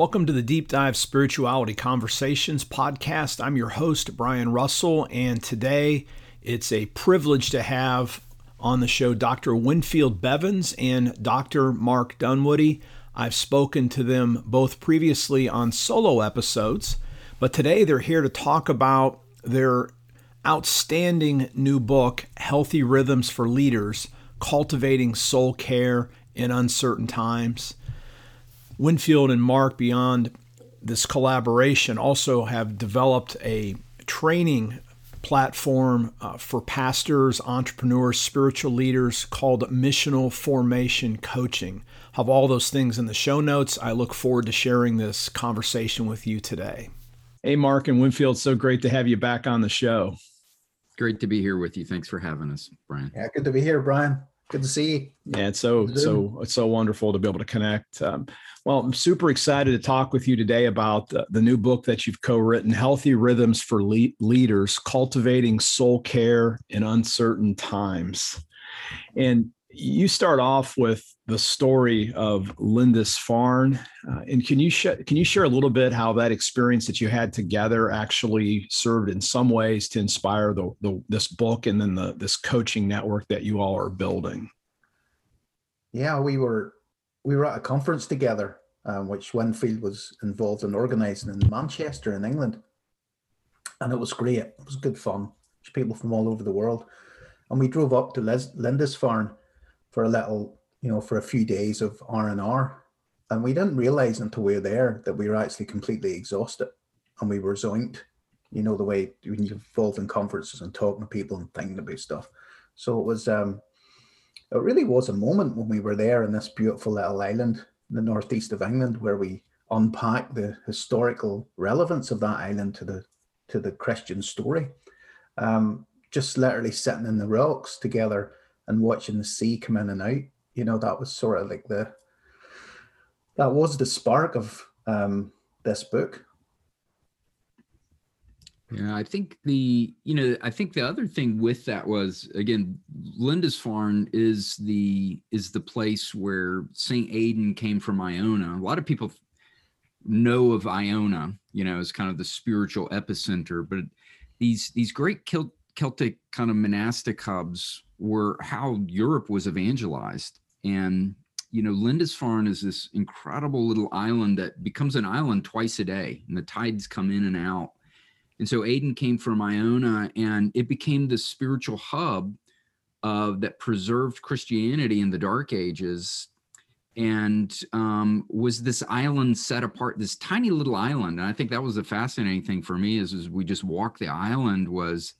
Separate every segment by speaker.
Speaker 1: Welcome to the Deep Dive Spirituality Conversations podcast. I'm your host, Brian Russell, and today it's a privilege to have on the show Dr. Winfield Bevins and Dr. Mark Dunwoody. I've spoken to them both previously on solo episodes, but today they're here to talk about their outstanding new book, Healthy Rhythms for Leaders Cultivating Soul Care in Uncertain Times. Winfield and Mark, beyond this collaboration, also have developed a training platform uh, for pastors, entrepreneurs, spiritual leaders called Missional Formation Coaching. Have all those things in the show notes. I look forward to sharing this conversation with you today. Hey, Mark and Winfield, so great to have you back on the show.
Speaker 2: Great to be here with you. Thanks for having us, Brian.
Speaker 3: Yeah, good to be here, Brian. Good to see you.
Speaker 1: Yeah, it's so so it's so wonderful to be able to connect. Um, well, I'm super excited to talk with you today about the, the new book that you've co-written, "Healthy Rhythms for Le- Leaders: Cultivating Soul Care in Uncertain Times." And you start off with the story of Lindisfarne, uh, and can you sh- can you share a little bit how that experience that you had together actually served in some ways to inspire the, the this book and then the this coaching network that you all are building?
Speaker 3: Yeah, we were we were at a conference together, um, which Winfield was involved in organising in Manchester in England, and it was great. It was good fun. People from all over the world, and we drove up to Les- Lindisfarne for a little, you know, for a few days of R and R, and we didn't realize until we were there that we were actually completely exhausted, and we were zoinked. You know the way when you're involved in conferences and talking to people and thinking about stuff. So it was, um, it really was a moment when we were there in this beautiful little island in the northeast of England, where we unpacked the historical relevance of that island to the to the Christian story. Um, just literally sitting in the rocks together and watching the sea come in and out. You know, that was sort of like the that was the spark of um, this book.
Speaker 2: Yeah, I think the you know I think the other thing with that was again Lindisfarne is the is the place where Saint Aidan came from Iona. A lot of people know of Iona, you know, as kind of the spiritual epicenter, but these these great Celtic kind of monastic hubs were how Europe was evangelized. And, you know, Lindisfarne is this incredible little island that becomes an island twice a day, and the tides come in and out. And so Aidan came from Iona, and it became this spiritual hub that preserved Christianity in the Dark Ages and um, was this island set apart this tiny little island and i think that was the fascinating thing for me is, is we just walked the island was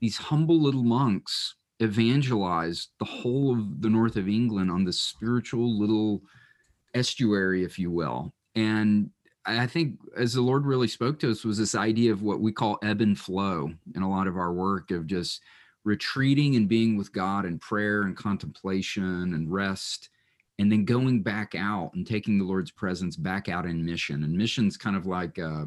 Speaker 2: these humble little monks evangelized the whole of the north of England on this spiritual little estuary, if you will. And I think as the Lord really spoke to us was this idea of what we call ebb and flow in a lot of our work of just retreating and being with God in prayer and contemplation and rest, and then going back out and taking the Lord's presence back out in mission. And mission's kind of like uh,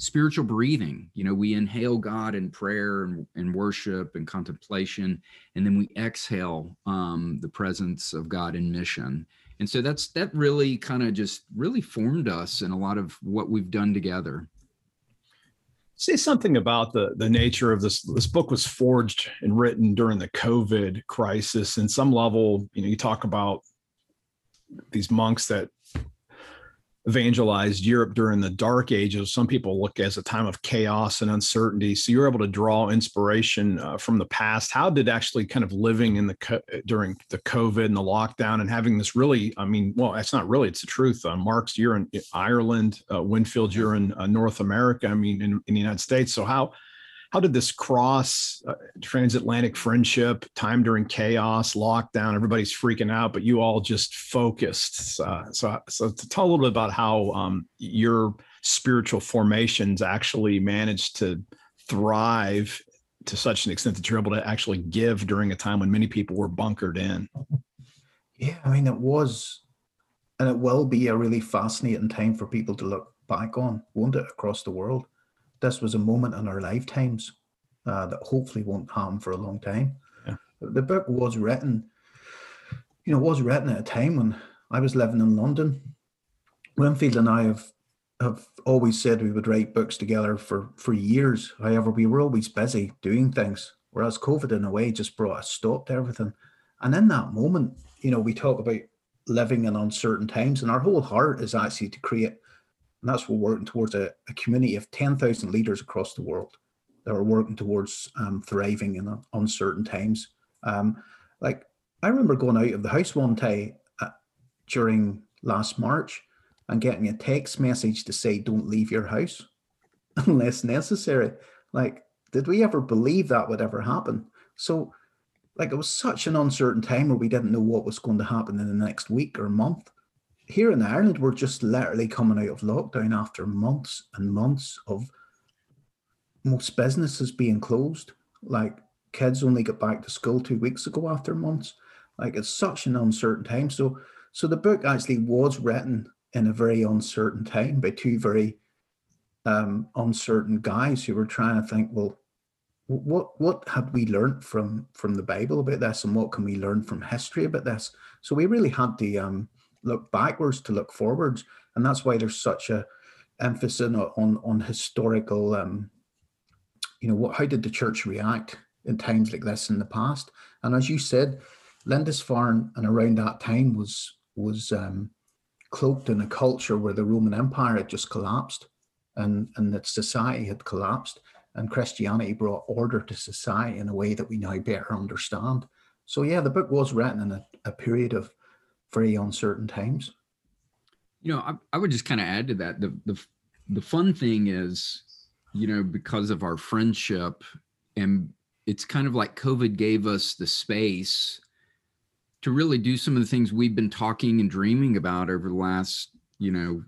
Speaker 2: spiritual breathing. You know, we inhale God in prayer and, and worship and contemplation, and then we exhale um, the presence of God in mission. And so that's that really kind of just really formed us in a lot of what we've done together.
Speaker 1: Say something about the the nature of this. This book was forged and written during the COVID crisis. In some level, you know, you talk about these monks that evangelized Europe during the dark ages. Some people look as a time of chaos and uncertainty. So you're able to draw inspiration uh, from the past. How did actually kind of living in the co- during the COVID and the lockdown and having this really, I mean, well, it's not really, it's the truth. Uh, Mark's, you're in Ireland, uh, Winfield, you're in uh, North America. I mean, in, in the United States. So how how did this cross uh, transatlantic friendship time during chaos lockdown everybody's freaking out but you all just focused? Uh, so so to tell a little bit about how um, your spiritual formations actually managed to thrive to such an extent that you're able to actually give during a time when many people were bunkered in.
Speaker 3: Yeah i mean it was and it will be a really fascinating time for people to look back on won't it across the world this was a moment in our lifetimes uh, that hopefully won't happen for a long time. Yeah. The book was written, you know, was written at a time when I was living in London, Winfield and I have have always said we would write books together for for years. However, we were always busy doing things, whereas COVID in a way just brought a stop to everything. And in that moment, you know, we talk about living in uncertain times, and our whole heart is actually to create, and that's what we're working towards a, a community of 10,000 leaders across the world that are working towards um, thriving in uncertain times. Um, like I remember going out of the house one day uh, during last March and getting a text message to say, don't leave your house unless necessary. Like, did we ever believe that would ever happen? So, like, it was such an uncertain time where we didn't know what was going to happen in the next week or month. Here in Ireland, we're just literally coming out of lockdown after months and months of most businesses being closed. Like, kids only got back to school two weeks ago after months. Like, it's such an uncertain time. So, so the book actually was written in a very uncertain time by two very um, uncertain guys who were trying to think, well, what what had we learned from from the Bible about this, and what can we learn from history about this? So we really had to um, look backwards to look forwards, and that's why there's such a emphasis on on, on historical. Um, you know, what? How did the church react in times like this in the past? And as you said, Lindisfarne and around that time was was um, cloaked in a culture where the Roman Empire had just collapsed and, and that society had collapsed. And Christianity brought order to society in a way that we now better understand. So, yeah, the book was written in a, a period of very uncertain times.
Speaker 2: You know, I, I would just kind of add to that. The, the, the fun thing is, you know, because of our friendship, and it's kind of like COVID gave us the space to really do some of the things we've been talking and dreaming about over the last, you know,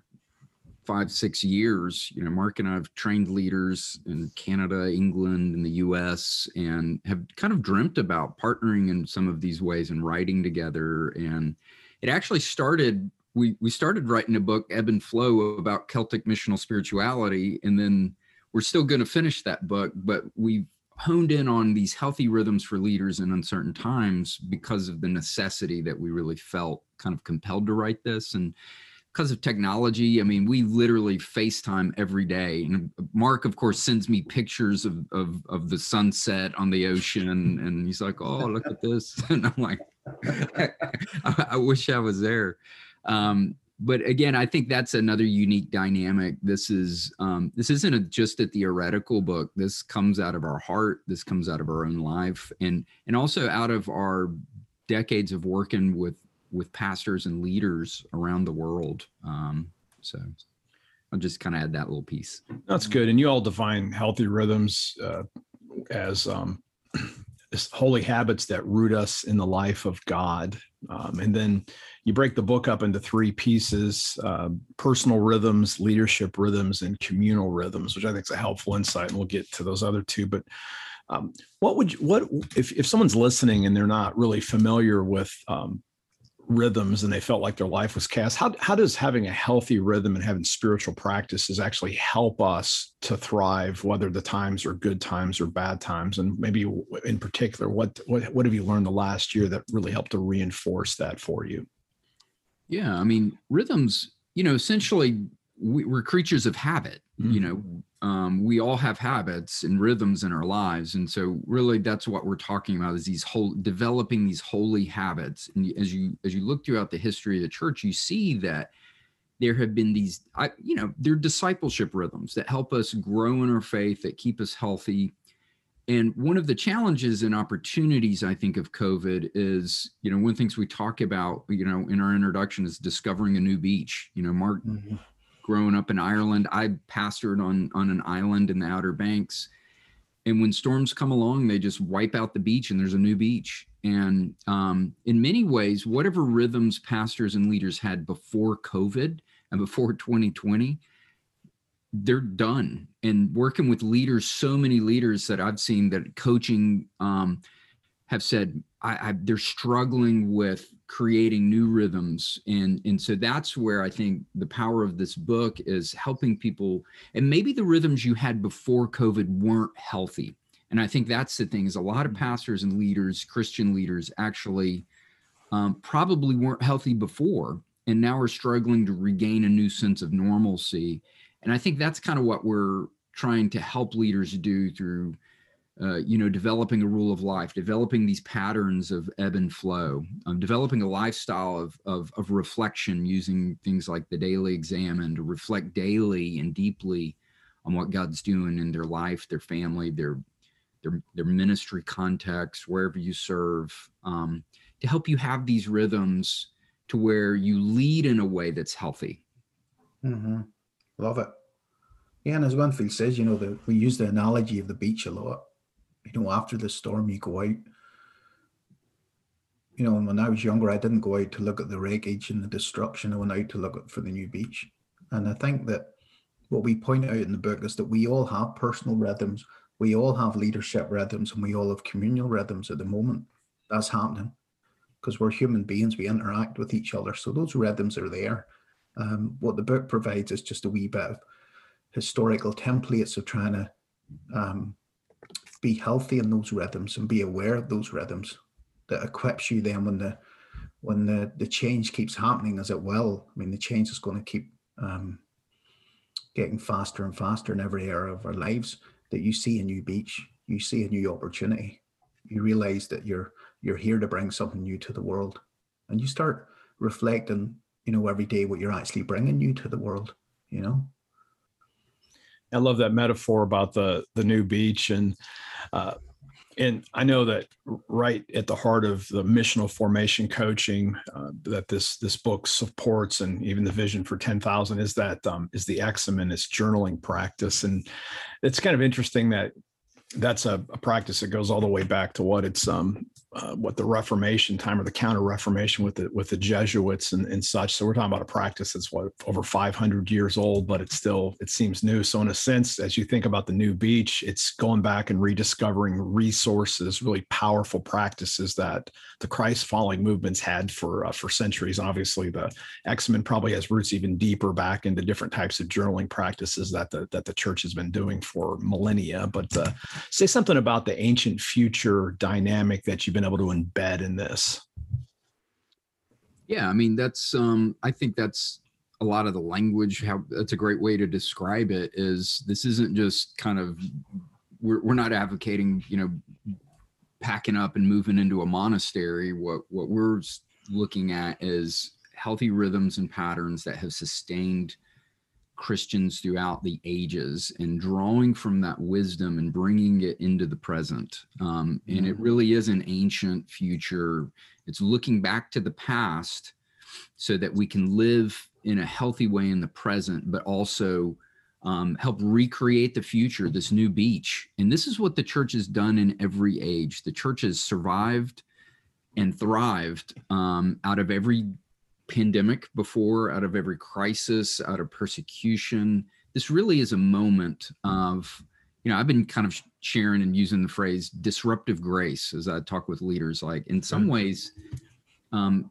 Speaker 2: five, six years. You know, Mark and I have trained leaders in Canada, England, and the US, and have kind of dreamt about partnering in some of these ways and writing together. And it actually started, we, we started writing a book, Ebb and Flow, about Celtic missional spirituality. And then we're still going to finish that book, but we've honed in on these healthy rhythms for leaders in uncertain times because of the necessity that we really felt kind of compelled to write this and because of technology i mean we literally facetime every day and mark of course sends me pictures of of, of the sunset on the ocean and he's like oh look at this and i'm like I, wish i was there um, but again, I think that's another unique dynamic. This is um, this isn't a, just a theoretical book. This comes out of our heart. This comes out of our own life, and and also out of our decades of working with with pastors and leaders around the world. Um, so I'll just kind of add that little piece.
Speaker 1: That's good. And you all define healthy rhythms uh, as um, holy habits that root us in the life of God. Um, and then you break the book up into three pieces uh, personal rhythms, leadership rhythms, and communal rhythms, which I think is a helpful insight. And we'll get to those other two. But um, what would you, what if, if someone's listening and they're not really familiar with um, rhythms and they felt like their life was cast. How, how does having a healthy rhythm and having spiritual practices actually help us to thrive whether the times are good times or bad times? And maybe in particular what what, what have you learned the last year that really helped to reinforce that for you?
Speaker 2: Yeah i mean rhythms you know essentially we, are creatures of habit mm-hmm. you know um, we all have habits and rhythms in our lives and so really that's what we're talking about is these whole developing these holy habits and as you as you look throughout the history of the church you see that there have been these I, you know they're discipleship rhythms that help us grow in our faith that keep us healthy and one of the challenges and opportunities i think of covid is you know one of the things we talk about you know in our introduction is discovering a new beach you know mark mm-hmm growing up in Ireland. I pastored on on an island in the Outer Banks, and when storms come along, they just wipe out the beach, and there's a new beach. And um, in many ways, whatever rhythms pastors and leaders had before COVID and before 2020, they're done. And working with leaders, so many leaders that I've seen that coaching um, have said I, I, they're struggling with creating new rhythms and and so that's where i think the power of this book is helping people and maybe the rhythms you had before covid weren't healthy and i think that's the thing is a lot of mm-hmm. pastors and leaders christian leaders actually um, probably weren't healthy before and now we're struggling to regain a new sense of normalcy. And I think that's kind of what we're trying to help leaders do through uh, you know, developing a rule of life, developing these patterns of ebb and flow, um, developing a lifestyle of, of, of reflection using things like the daily Examen to reflect daily and deeply on what God's doing in their life, their family, their their their ministry context, wherever you serve, um, to help you have these rhythms to where you lead in a way that's healthy.
Speaker 3: Mm-hmm. Love it. Yeah, and as Winfield says, you know, the, we use the analogy of the beach a lot you know, after the storm, you go out. You know, when I was younger, I didn't go out to look at the wreckage and the destruction. I went out to look for the new beach. And I think that what we point out in the book is that we all have personal rhythms, we all have leadership rhythms, and we all have communal rhythms at the moment. That's happening because we're human beings, we interact with each other. So those rhythms are there. Um, what the book provides is just a wee bit of historical templates of trying to um, be healthy in those rhythms and be aware of those rhythms that equips you then when the when the the change keeps happening as it will. I mean the change is going to keep um, getting faster and faster in every area of our lives that you see a new beach you see a new opportunity. You realize that you're you're here to bring something new to the world. And you start reflecting you know every day what you're actually bringing new to the world you know
Speaker 1: I love that metaphor about the the new beach and uh, and I know that right at the heart of the missional formation coaching uh, that this this book supports, and even the vision for ten thousand is that um, is the Examen and its journaling practice, and it's kind of interesting that that's a, a, practice that goes all the way back to what it's um uh, what the Reformation time or the Counter Reformation with the with the Jesuits and, and such. So we're talking about a practice that's what over 500 years old, but it's still it seems new. So in a sense, as you think about the new beach, it's going back and rediscovering resources, really powerful practices that the Christ following movements had for uh, for centuries. And obviously, the Examen probably has roots even deeper back into different types of journaling practices that the that the church has been doing for millennia. But uh, say something about the ancient future dynamic that you've been able to embed in this.
Speaker 2: Yeah, I mean that's um I think that's a lot of the language how that's a great way to describe it is this isn't just kind of we're we're not advocating, you know, packing up and moving into a monastery. What what we're looking at is healthy rhythms and patterns that have sustained Christians throughout the ages and drawing from that wisdom and bringing it into the present. Um, and it mm-hmm. really is an ancient future. It's looking back to the past so that we can live in a healthy way in the present, but also um, help recreate the future, this new beach. And this is what the church has done in every age. The church has survived and thrived um, out of every pandemic before, out of every crisis, out of persecution. This really is a moment of, you know, I've been kind of sharing and using the phrase disruptive grace as I talk with leaders. Like, in some ways, um,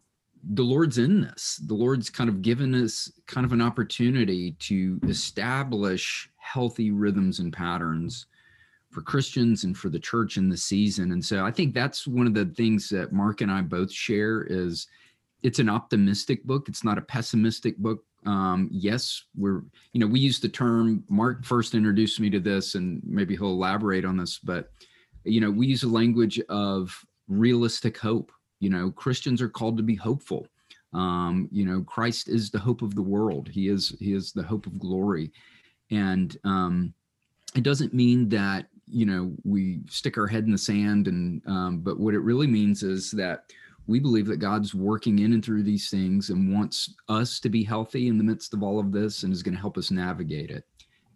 Speaker 2: the Lord's in this. The Lord's kind of given us kind of an opportunity to establish healthy rhythms and patterns for Christians and for the church in the season. And so I think that's one of the things that Mark and I both share is it's an optimistic book. It's not a pessimistic book. Um, yes, we're you know we use the term. Mark first introduced me to this, and maybe he'll elaborate on this. But you know we use a language of realistic hope. You know Christians are called to be hopeful. Um, you know Christ is the hope of the world. He is he is the hope of glory, and um, it doesn't mean that you know we stick our head in the sand. And um, but what it really means is that we believe that God's working in and through these things and wants us to be healthy in the midst of all of this and is going to help us navigate it.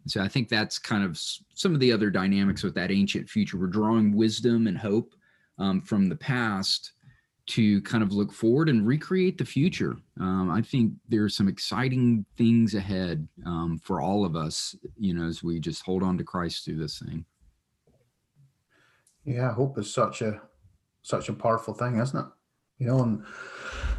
Speaker 2: And so I think that's kind of some of the other dynamics with that ancient future. We're drawing wisdom and hope um, from the past to kind of look forward and recreate the future. Um, I think there are some exciting things ahead um, for all of us, you know, as we just hold on to Christ through this thing.
Speaker 3: Yeah, hope is such a such a powerful thing, isn't it? You know, and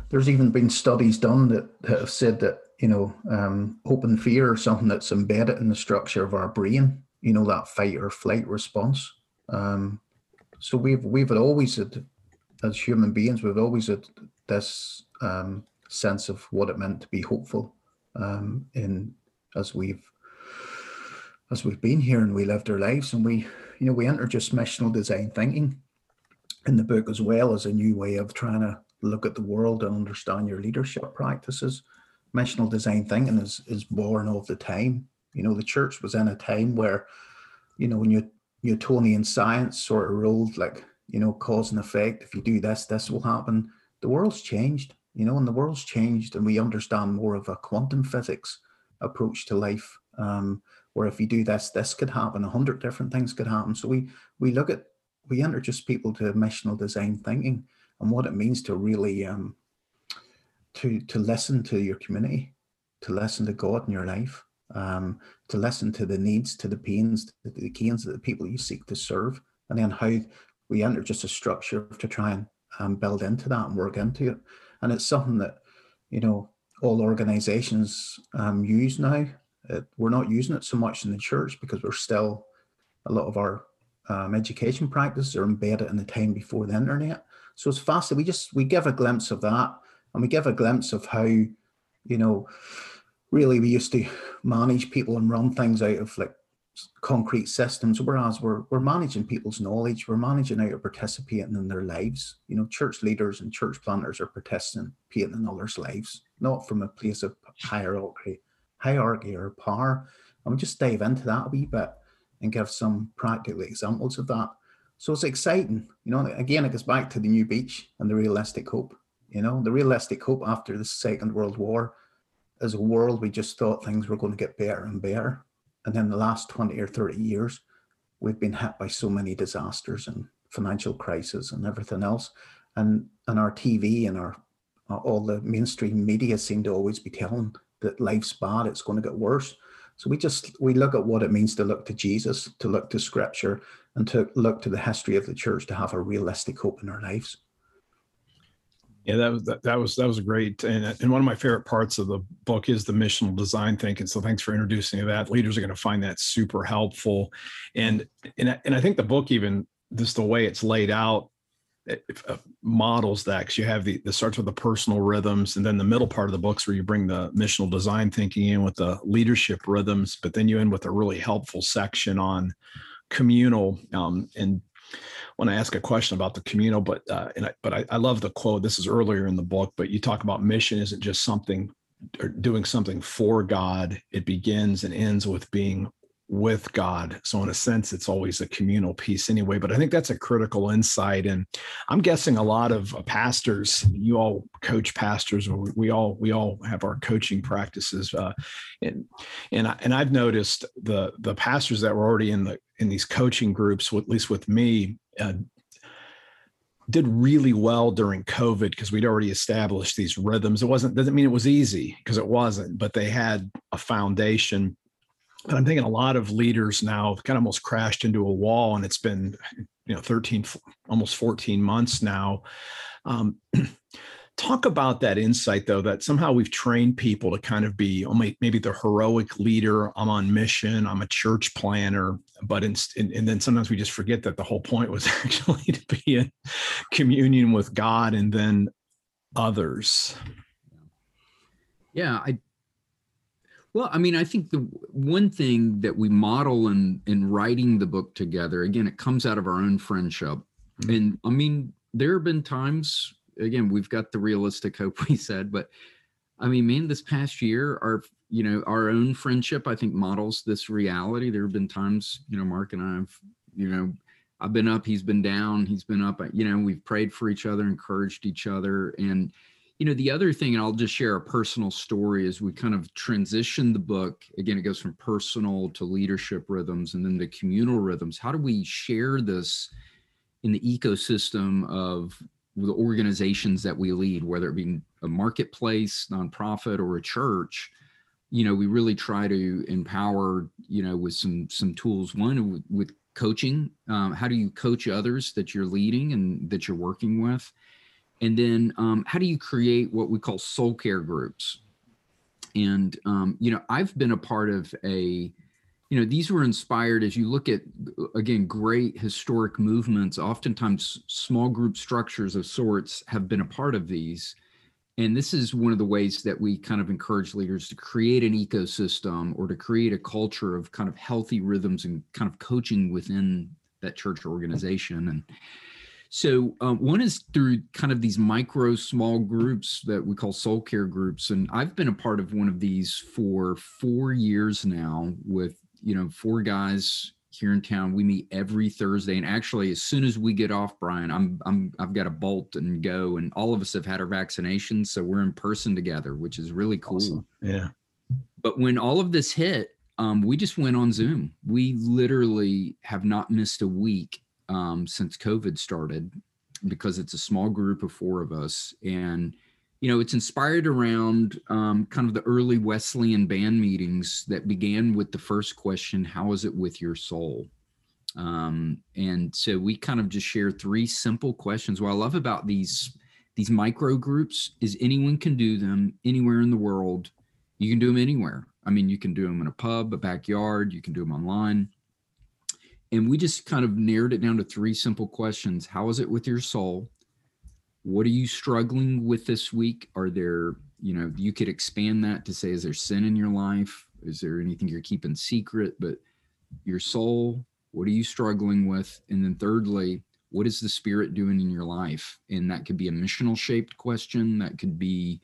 Speaker 3: there's even been studies done that, have said that, you know, um, and fear are something that's embedded in the structure of our brain, you know, that fight or flight response. Um, so we've, we've always had, as human beings, we've always had this um, sense of what it meant to be hopeful um, in as we've as we've been here and we lived our lives and we you know we introduced missional design thinking in the book as well as a new way of trying to look at the world and understand your leadership practices missional design thinking is is born of the time you know the church was in a time where you know when newtonian science sort of ruled like you know cause and effect if you do this this will happen the world's changed you know and the world's changed and we understand more of a quantum physics approach to life um, where if you do this, this could happen. A hundred different things could happen. So we we look at we introduce people to missional design thinking and what it means to really um, to to listen to your community, to listen to God in your life, um, to listen to the needs, to the pains, to the gains of the people you seek to serve, and then how we introduce a structure to try and um, build into that and work into it. And it's something that you know all organizations um, use now it, we're not using it so much in the church because we're still a lot of our um, education practices are embedded in the time before the internet. So it's fast we just we give a glimpse of that, and we give a glimpse of how, you know, really we used to manage people and run things out of like concrete systems, whereas we're we're managing people's knowledge, we're managing how to participating in their lives. You know, church leaders and church planters are participating in others' lives, not from a place of hierarchy hierarchy or power. And we just dive into that a wee bit and give some practical examples of that. So it's exciting. You know, again, it goes back to the new beach and the realistic hope. You know, the realistic hope after the Second World War as a world we just thought things were going to get better and better. And then the last 20 or 30 years, we've been hit by so many disasters and financial crisis and everything else. And and our TV and our all the mainstream media seem to always be telling that life's bad, it's going to get worse. So we just we look at what it means to look to Jesus, to look to Scripture, and to look to the history of the church to have a realistic hope in our lives.
Speaker 1: Yeah, that was that, that was that was great, and and one of my favorite parts of the book is the missional design thinking. So thanks for introducing that. Leaders are going to find that super helpful, and and and I think the book even just the way it's laid out uh, models that because you have the starts with the personal rhythms and then the middle part of the books where you bring the missional design thinking in with the leadership rhythms but then you end with a really helpful section on communal um, and when I ask a question about the communal, but uh, and I, but I, I love the quote. This is earlier in the book, but you talk about mission isn't just something or doing something for God. It begins and ends with being with God. So in a sense, it's always a communal piece anyway. But I think that's a critical insight. And I'm guessing a lot of uh, pastors, you all coach pastors, or we all we all have our coaching practices. Uh, and and I, and I've noticed the the pastors that were already in the in these coaching groups, at least with me. Uh, did really well during COVID because we'd already established these rhythms. It wasn't doesn't mean it was easy because it wasn't, but they had a foundation I'm thinking a lot of leaders now kind of almost crashed into a wall, and it's been, you know, 13, almost 14 months now. Um, talk about that insight, though, that somehow we've trained people to kind of be oh, maybe the heroic leader. I'm on mission. I'm a church planner, but in, and then sometimes we just forget that the whole point was actually to be in communion with God and then others.
Speaker 2: Yeah, I well, I mean, I think the one thing that we model in in writing the book together, again, it comes out of our own friendship. Mm-hmm. And I mean, there have been times, again, we've got the realistic hope we said, but I mean, man, this past year, our you know, our own friendship, I think, models this reality. There have been times, you know, Mark and I have, you know, I've been up, he's been down, he's been up, you know, we've prayed for each other, encouraged each other. And you know the other thing and i'll just share a personal story as we kind of transition the book. Again it goes from personal to leadership rhythms and then the communal rhythms. How do we share this in the ecosystem of the organizations that we lead whether it be a marketplace nonprofit or a church? You know we really try to empower you know with some some tools. One with, coaching um, how do you coach others that you're leading and that you're working with and then um, how do you create what we call soul care groups? And, um, you know, I've been a part of a, you know, these were inspired as you look at, again, great historic movements. Oftentimes, small group structures of sorts have been a part of these. And this is one of the ways that we kind of encourage leaders to create an ecosystem or to create a culture of kind of healthy rhythms and kind of coaching within that church organization. And so um, one is through kind of these micro small groups that we call soul care groups. And I've been a part of one of these for four years now with, you know, four guys here in town. We meet every Thursday, and actually, as soon as we get off, Brian, I'm I'm I've got to bolt and go, and all of us have had our vaccinations, so we're in person together, which is really cool. Awesome.
Speaker 1: Yeah.
Speaker 2: But when all of this hit, um, we just went on Zoom. We literally have not missed a week um, since COVID started because it's a small group of four of us, and you know, it's inspired around um, kind of the early Wesleyan band meetings that began with the first question, How is it with your soul? Um, and so we kind of just share three simple questions. What I love about these these micro groups is anyone can do them anywhere in the world. You can do them anywhere. I mean, you can do them in a pub, a backyard, you can do them online. And we just kind of narrowed it down to three simple questions. How is it with your soul? what are you struggling with this week? Are there you know you could expand that to say is there sin in your life? Is there anything you're keeping secret? But your soul what are you struggling with? And then thirdly what is the spirit doing in your life? And that could be a missional shaped question. That could be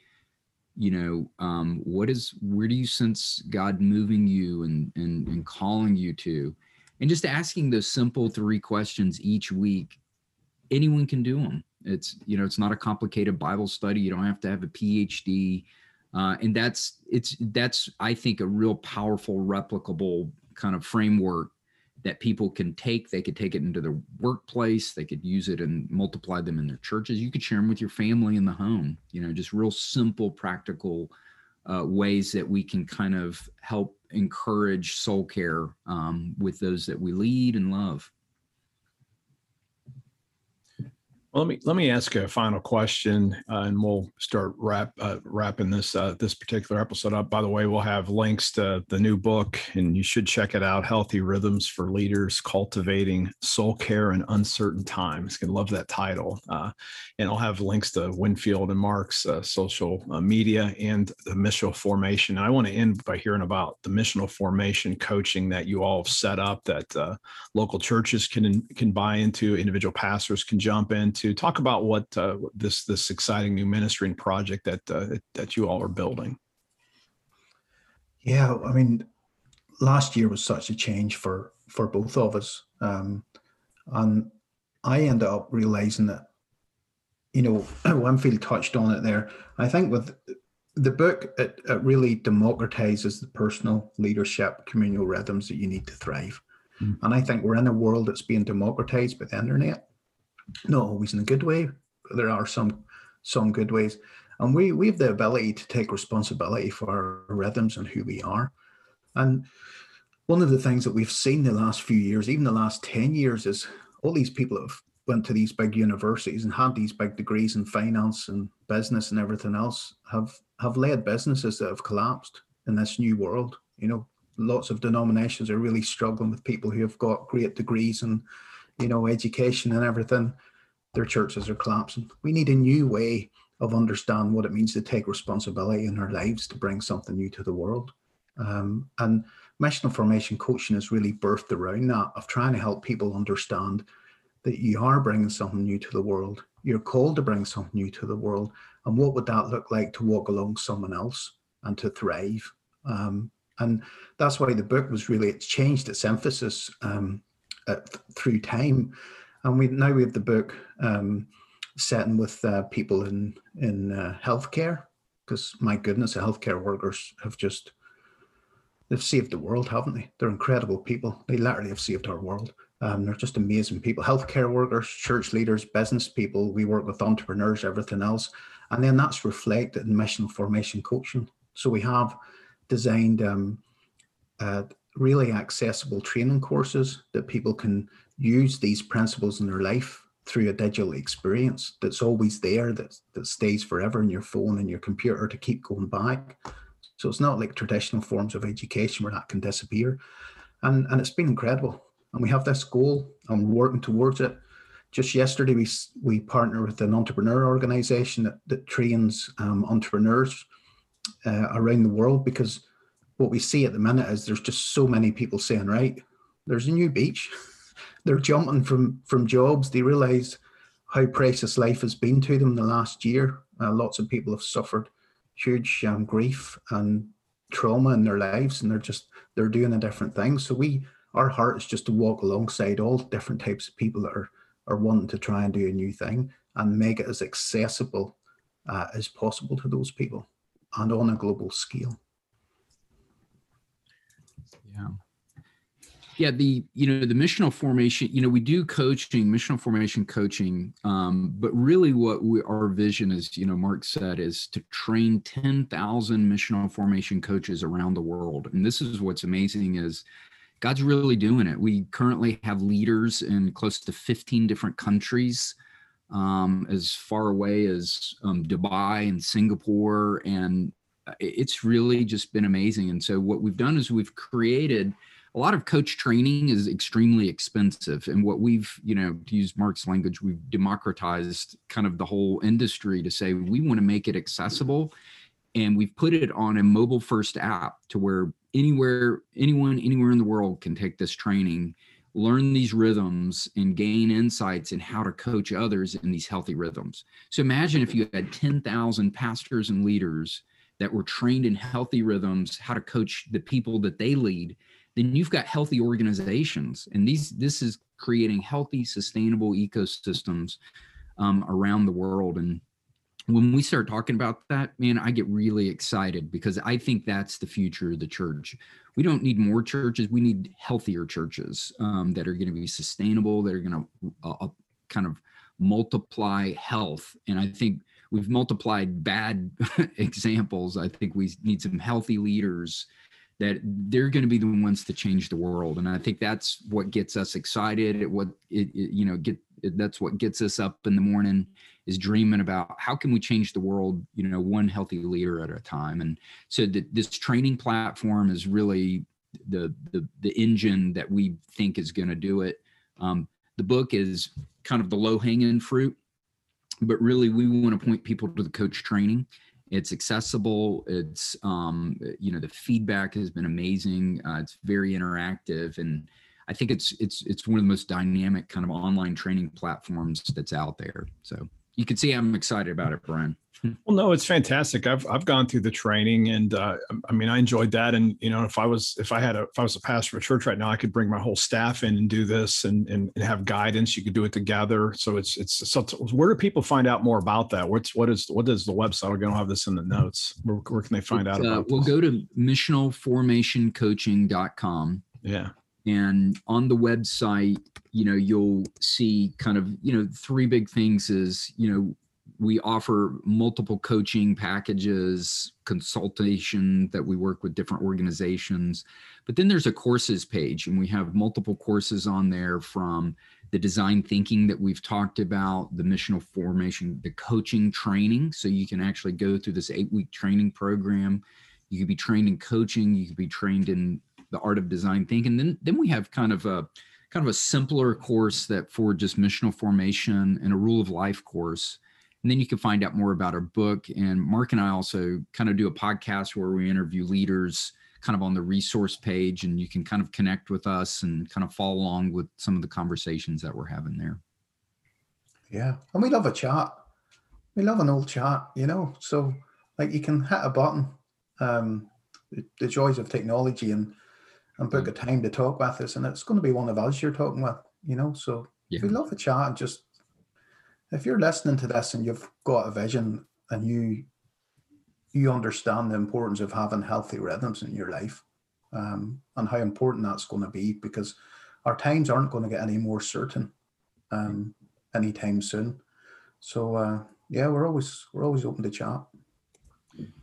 Speaker 2: you know um, what is where do you sense god moving you and, and and calling you to and just asking those simple three questions each week anyone can do them it's you know it's not a complicated Bible study. You don't have to have a PhD, uh, and that's it's that's I think a real powerful replicable kind of framework that people can take. They could take it into their workplace. They could use it and multiply them in their churches. You could share them with your family in the home. You know, just real simple, practical uh, ways that we can kind of help encourage soul care um, with those that we lead and love.
Speaker 1: Well, let me let me ask a final question, uh, and we'll start wrap uh, wrapping this uh, this particular episode up. By the way, we'll have links to the new book, and you should check it out. Healthy Rhythms for Leaders: Cultivating Soul Care in Uncertain Times. Gonna love that title, uh, and I'll have links to Winfield and Mark's uh, social uh, media and the missional formation. And I want to end by hearing about the missional formation coaching that you all have set up that local churches can can buy into, individual pastors can jump into to talk about what uh, this this exciting new ministry and project that uh, that you all are building.
Speaker 3: Yeah, I mean, last year was such a change for for both of us, um, and I ended up realizing that, you know, Winfield touched on it there. I think with the book, it, it really democratizes the personal leadership, communal rhythms that you need to thrive. Mm. And I think we're in a world that's being democratized by the internet not always in a good way, but there are some some good ways. And we we have the ability to take responsibility for our rhythms and who we are. And one of the things that we've seen the last few years, even the last 10 years, is all these people have went to these big universities and had these big degrees in finance and business and everything else have have led businesses that have collapsed in this new world. You know, lots of denominations are really struggling with people who have got great degrees and you know, education and everything, their churches are collapsing. We need a new way of understanding what it means to take responsibility in our lives to bring something new to the world. Um, and missional formation coaching is really birthed around that of trying to help people understand that you are bringing something new to the world. You're called to bring something new to the world. And what would that look like to walk along someone else and to thrive? Um, and that's why the book was really, it's changed its emphasis um, through time. And we now we have the book um, setting with uh, people in in uh, healthcare because my goodness, the healthcare workers have just they've saved the world, haven't they? They're incredible people. They literally have saved our world. Um, they're just amazing people. Healthcare workers, church leaders, business people. We work with entrepreneurs, everything else, and then that's reflected in mission formation coaching. So we have designed um, uh, really accessible training courses that people can use these principles in their life through a digital experience that's always there that, that stays forever in your phone and your computer to keep going back. So it's not like traditional forms of education where that can disappear. And and it's been incredible. And we have this goal. And we're working towards it. Just yesterday we we partner with an entrepreneur organization that, that trains um, entrepreneurs uh, around the world because what we see at the minute is there's just so many people saying right there's a new beach. They're jumping from from jobs. They realize how precious life has been to them the last year. Uh, lots of people have suffered huge um, grief and trauma in their lives and they're just they're doing a different thing. So we our heart is just to walk alongside all different types of people that are are wanting to try and do a new thing and make it as accessible uh, as possible to those people and on a global scale.
Speaker 2: Yeah. Yeah, the you know the missional formation. You know, we do coaching, missional formation coaching, um, but really, what we, our vision is, you know, Mark said, is to train ten thousand missional formation coaches around the world. And this is what's amazing is God's really doing it. We currently have leaders in close to 15 different countries, um, as far away as um, Dubai and Singapore. And it's really just been amazing. And so, what we've done is we've created a lot of coach training is extremely expensive. And what we've, you know, to use Mark's language, we've democratized kind of the whole industry to say we want to make it accessible. And we've put it on a mobile first app to where anywhere anyone anywhere in the world can take this training learn these rhythms and gain insights in how to coach others in these healthy rhythms so imagine if you had 10,000 pastors and leaders that were trained in healthy rhythms how to coach the people that they lead then you've got healthy organizations and these this is creating healthy sustainable ecosystems um, around the world and when we start talking about that, man, I get really excited because I think that's the future of the church. We don't need more churches; we need healthier churches um, that are going to be sustainable, that are going to uh, uh, kind of multiply health. And I think we've multiplied bad examples. I think we need some healthy leaders that they're going to be the ones to change the world. And I think that's what gets us excited. It what it, it you know get that's what gets us up in the morning is dreaming about how can we change the world you know one healthy leader at a time and so the, this training platform is really the the, the engine that we think is going to do it um, the book is kind of the low hanging fruit but really we want to point people to the coach training it's accessible it's um, you know the feedback has been amazing uh, it's very interactive and I think it's it's it's one of the most dynamic kind of online training platforms that's out there. So you can see I'm excited about it, Brian.
Speaker 1: Well, no, it's fantastic. I've I've gone through the training, and uh, I mean, I enjoyed that. And you know, if I was if I had a if I was a pastor of a church right now, I could bring my whole staff in and do this, and and, and have guidance. You could do it together. So it's it's so where do people find out more about that? What's what is what is the website? We're going to have this in the notes. Where, where can they find out uh, about? Uh,
Speaker 2: we'll go to missionalformationcoaching.com.
Speaker 1: Yeah
Speaker 2: and on the website you know you'll see kind of you know three big things is you know we offer multiple coaching packages consultation that we work with different organizations. But then there's a courses page and we have multiple courses on there from the design thinking that we've talked about the missional formation the coaching training. So you can actually go through this eight week training program. You could be trained in coaching you could be trained in the art of design thinking. Then then we have kind of a kind of a simpler course that for just missional formation and a rule of life course. And then you can find out more about our book. And Mark and I also kind of do a podcast where we interview leaders kind of on the resource page and you can kind of connect with us and kind of follow along with some of the conversations that we're having there.
Speaker 3: Yeah. And we love a chat. We love an old chat, you know. So like you can hit a button. Um the joys of technology and and book mm. a time to talk with us, and it's going to be one of us you're talking with, you know. So yeah. we love a chat and just if you're listening to this and you've got a vision and you you understand the importance of having healthy rhythms in your life um, and how important that's going to be because our times aren't going to get any more certain um, anytime soon. So uh, yeah, we're always we're always open to chat.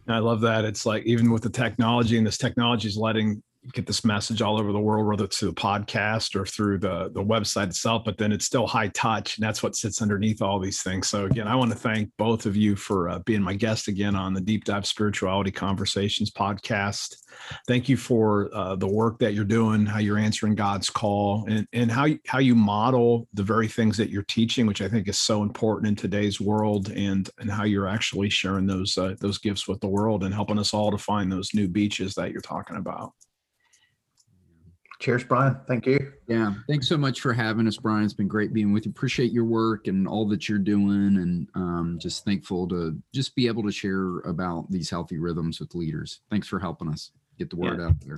Speaker 1: I love that. It's like even with the technology and this technology is letting get this message all over the world, whether it's through the podcast or through the the website itself. But then it's still high touch, and that's what sits underneath all these things. So again, I want to thank both of you for uh, being my guest again on the Deep Dive Spirituality Conversations podcast. Thank you for uh, the work that you're doing, how you're answering God's call, and and how you, how you model the very things that you're teaching, which I think is so important in today's world, and and how you're actually sharing those uh, those gifts with the world and helping us all to find those new beaches that you're talking about.
Speaker 3: Cheers, Brian. Thank you.
Speaker 2: Yeah. Thanks so much for having us, Brian. It's been great being with you. Appreciate your work and all that you're doing. And um, just thankful to just be able to share about these healthy rhythms with leaders. Thanks for helping us get the word yeah. out there.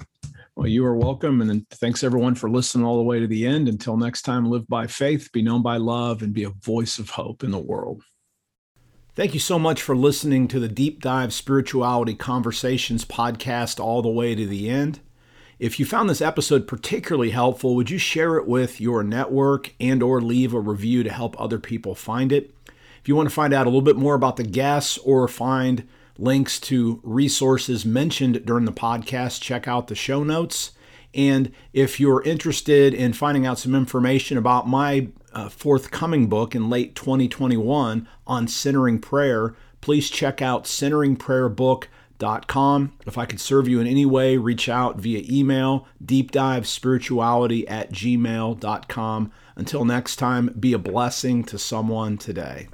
Speaker 1: Well, you are welcome. And thanks everyone for listening all the way to the end. Until next time, live by faith, be known by love, and be a voice of hope in the world. Thank you so much for listening to the Deep Dive Spirituality Conversations podcast all the way to the end. If you found this episode particularly helpful, would you share it with your network and or leave a review to help other people find it? If you want to find out a little bit more about the guests or find links to resources mentioned during the podcast, check out the show notes. And if you're interested in finding out some information about my uh, forthcoming book in late 2021 on centering prayer, please check out centeringprayerbook.com com. If I could serve you in any way, reach out via email, deepdivespirituality at gmail.com. Until next time, be a blessing to someone today.